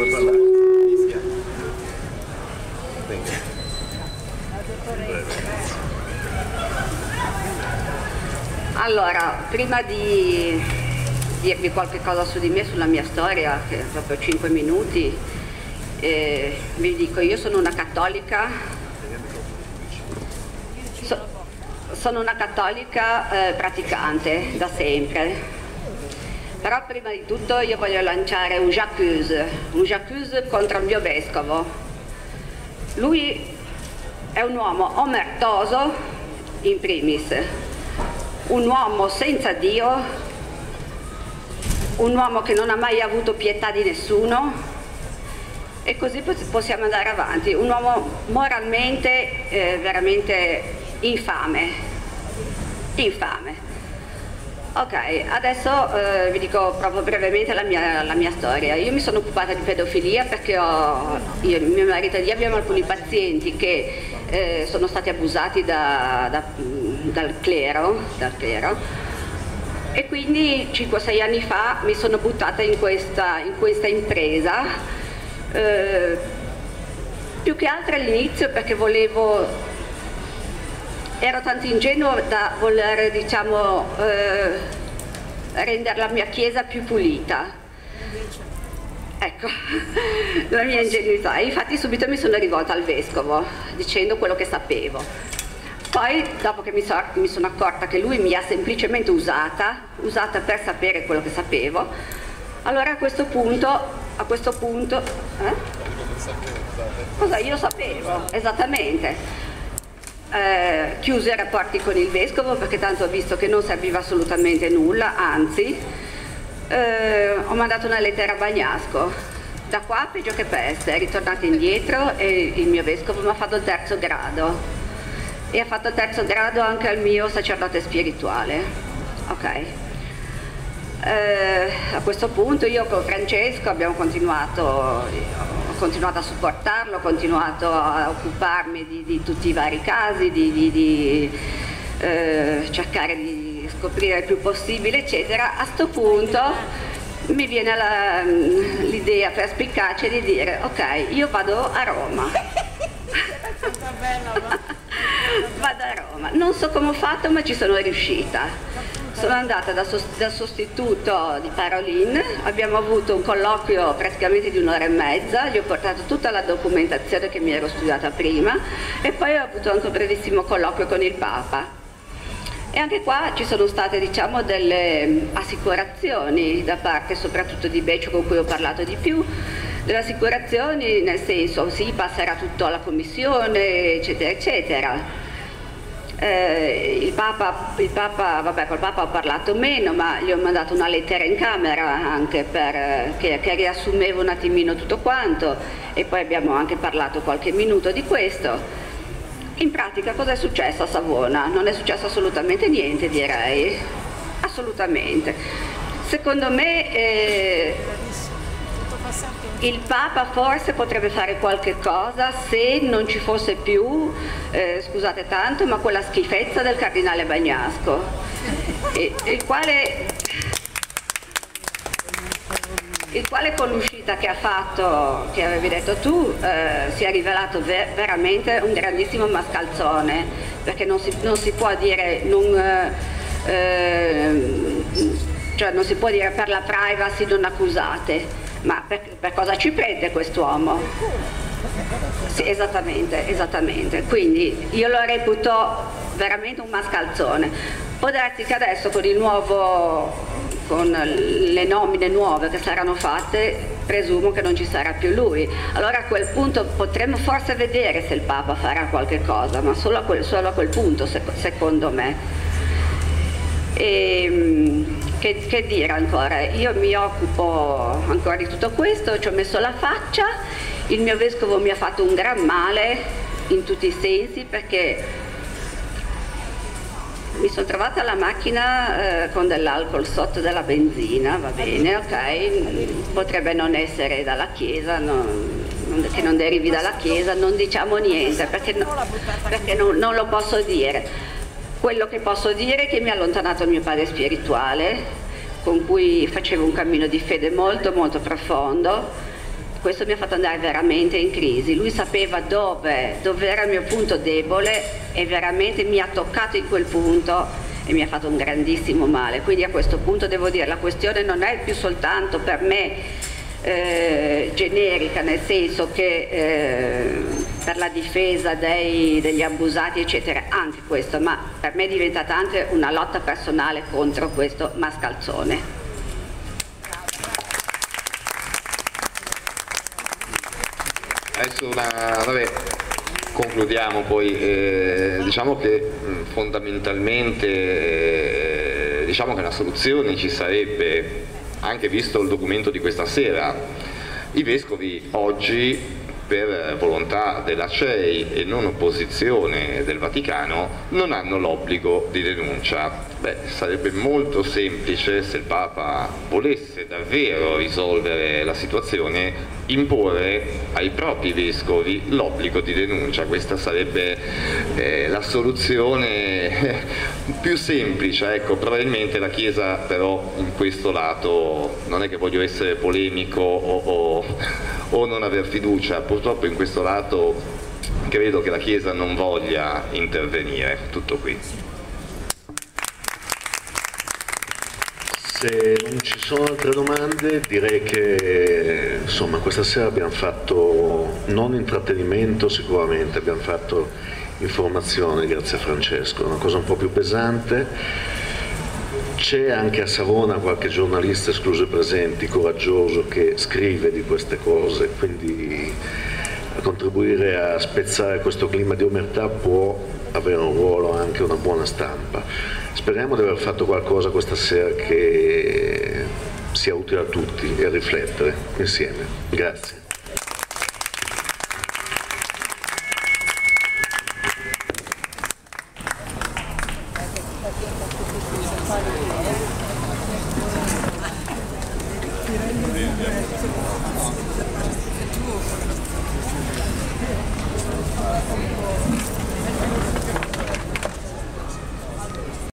Vuoi parlare? Allora, prima di dirvi qualche cosa su di me, sulla mia storia, che è proprio 5 minuti, eh, vi dico, io sono una cattolica, so- sono una cattolica eh, praticante da sempre, però prima di tutto io voglio lanciare un j'accuse, un j'accuse contro il mio vescovo. Lui è un uomo omertoso in primis, un uomo senza Dio, un uomo che non ha mai avuto pietà di nessuno. E così possiamo andare avanti, un uomo moralmente eh, veramente infame, infame. Ok, adesso eh, vi dico proprio brevemente la mia, la mia, storia. Io mi sono occupata di pedofilia perché ho, io, mio marito e io abbiamo alcuni pazienti che eh, sono stati abusati da, da, dal, clero, dal, clero, e quindi 5-6 anni fa mi sono buttata in questa, in questa impresa. Eh, più che altro all'inizio perché volevo ero tanto ingenuo da voler diciamo, eh, rendere la mia chiesa più pulita. Ecco, la mia ingenuità. Infatti subito mi sono rivolta al vescovo dicendo quello che sapevo. Poi, dopo che mi, so, mi sono accorta che lui mi ha semplicemente usata, usata per sapere quello che sapevo, allora a questo punto, a questo punto, eh? cosa io sapevo, esattamente eh, chiuse i rapporti con il vescovo perché tanto ho visto che non serviva assolutamente nulla, anzi eh, ho mandato una lettera a Bagnasco. Da qua peggio che peste, è ritornata indietro e il mio vescovo mi ha fatto il terzo grado e ha fatto il terzo grado anche al mio sacerdote spirituale. Ok. Eh, a questo punto io con Francesco abbiamo continuato, continuato a supportarlo, ho continuato a occuparmi di, di tutti i vari casi, di, di, di eh, cercare di scoprire il più possibile, eccetera. A questo punto mi viene l'idea perspicace di dire ok, io vado a Roma. vado a Roma. Non so come ho fatto, ma ci sono riuscita sono andata da, sost da, sostituto di Parolin, abbiamo avuto un colloquio praticamente di un'ora e mezza, gli ho portato tutta la documentazione che mi ero studiata prima e poi ho avuto anche un brevissimo colloquio con il Papa. E anche qua ci sono state diciamo, delle assicurazioni da parte soprattutto di Beccio con cui ho parlato di più, delle assicurazioni nel senso sì passerà tutto alla commissione eccetera eccetera eh, il, Papa, il Papa, vabbè col Papa ho parlato meno, ma gli ho mandato una lettera in camera anche per, eh, che, che riassumeva un attimino tutto quanto e poi abbiamo anche parlato qualche minuto di questo. In pratica cosa è successo a Savona? Non è successo assolutamente niente direi, assolutamente. Secondo me eh, il Papa forse potrebbe fare qualche cosa se non ci fosse più, eh, scusate tanto, ma quella schifezza del cardinale Bagnasco, il, quale, il quale con l'uscita che ha fatto, che avevi detto tu, eh, si è rivelato ver veramente un grandissimo mascalzone, perché non si, non si può dire... Non, eh, cioè non si può dire per la privacy non accusate ma per, per cosa ci prende quest'uomo? Sì, esattamente, esattamente. Quindi io lo reputo veramente un mascalzone. Può darsi che adesso con il nuovo, con le nomine nuove che saranno fatte, presumo che non ci sarà più lui. Allora a quel punto potremmo forse vedere se il Papa farà qualche cosa, ma solo a quel, solo a quel punto, secondo me. E, ehm, che, che, dire ancora? Io mi occupo ancora di tutto questo, ci ho messo la faccia, il mio vescovo mi ha fatto un gran male in tutti i sensi perché mi sono trovata la macchina eh, con dell'alcol sotto della benzina, va bene, ok, potrebbe non essere dalla chiesa, non, che non derivi dalla chiesa, non diciamo niente perché, no, perché non, non lo posso dire quello che posso dire è che mi ha allontanato il mio padre spirituale, con cui facevo un cammino di fede molto molto profondo questo mi ha fatto andare veramente in crisi. Lui sapeva dove, dove era il mio punto debole e veramente mi ha toccato in quel punto e mi ha fatto un grandissimo male. Quindi a questo punto devo dire la questione non è più soltanto per me eh, generica, nel senso che eh, per la difesa dei, degli abusati eccetera, anche questo, ma per me è diventata anche una lotta personale contro questo mascalzone. Adesso una, vabbè, concludiamo poi, eh, diciamo che fondamentalmente eh, diciamo che una soluzione ci sarebbe anche visto il documento di questa sera. I vescovi oggi per volontà della CEI e non opposizione del Vaticano non hanno l'obbligo di denuncia. Beh, sarebbe molto semplice se il Papa volesse davvero risolvere la situazione imporre ai propri vescovi l'obbligo di denuncia, questa sarebbe eh, la soluzione più semplice, ecco, probabilmente la Chiesa però in questo lato non è che voglio essere polemico o, o, o non aver fiducia, purtroppo in questo lato credo che la Chiesa non voglia intervenire, tutto qui. Se non ci sono altre domande direi che insomma, questa sera abbiamo fatto non intrattenimento sicuramente, abbiamo fatto informazione grazie a Francesco, una cosa un po' più pesante. C'è anche a Savona qualche giornalista escluso i presenti, coraggioso, che scrive di queste cose, quindi a contribuire a spezzare questo clima di omertà può avere un ruolo anche una buona stampa. Speriamo di aver fatto qualcosa questa sera che sia utile a tutti e a riflettere insieme. Grazie.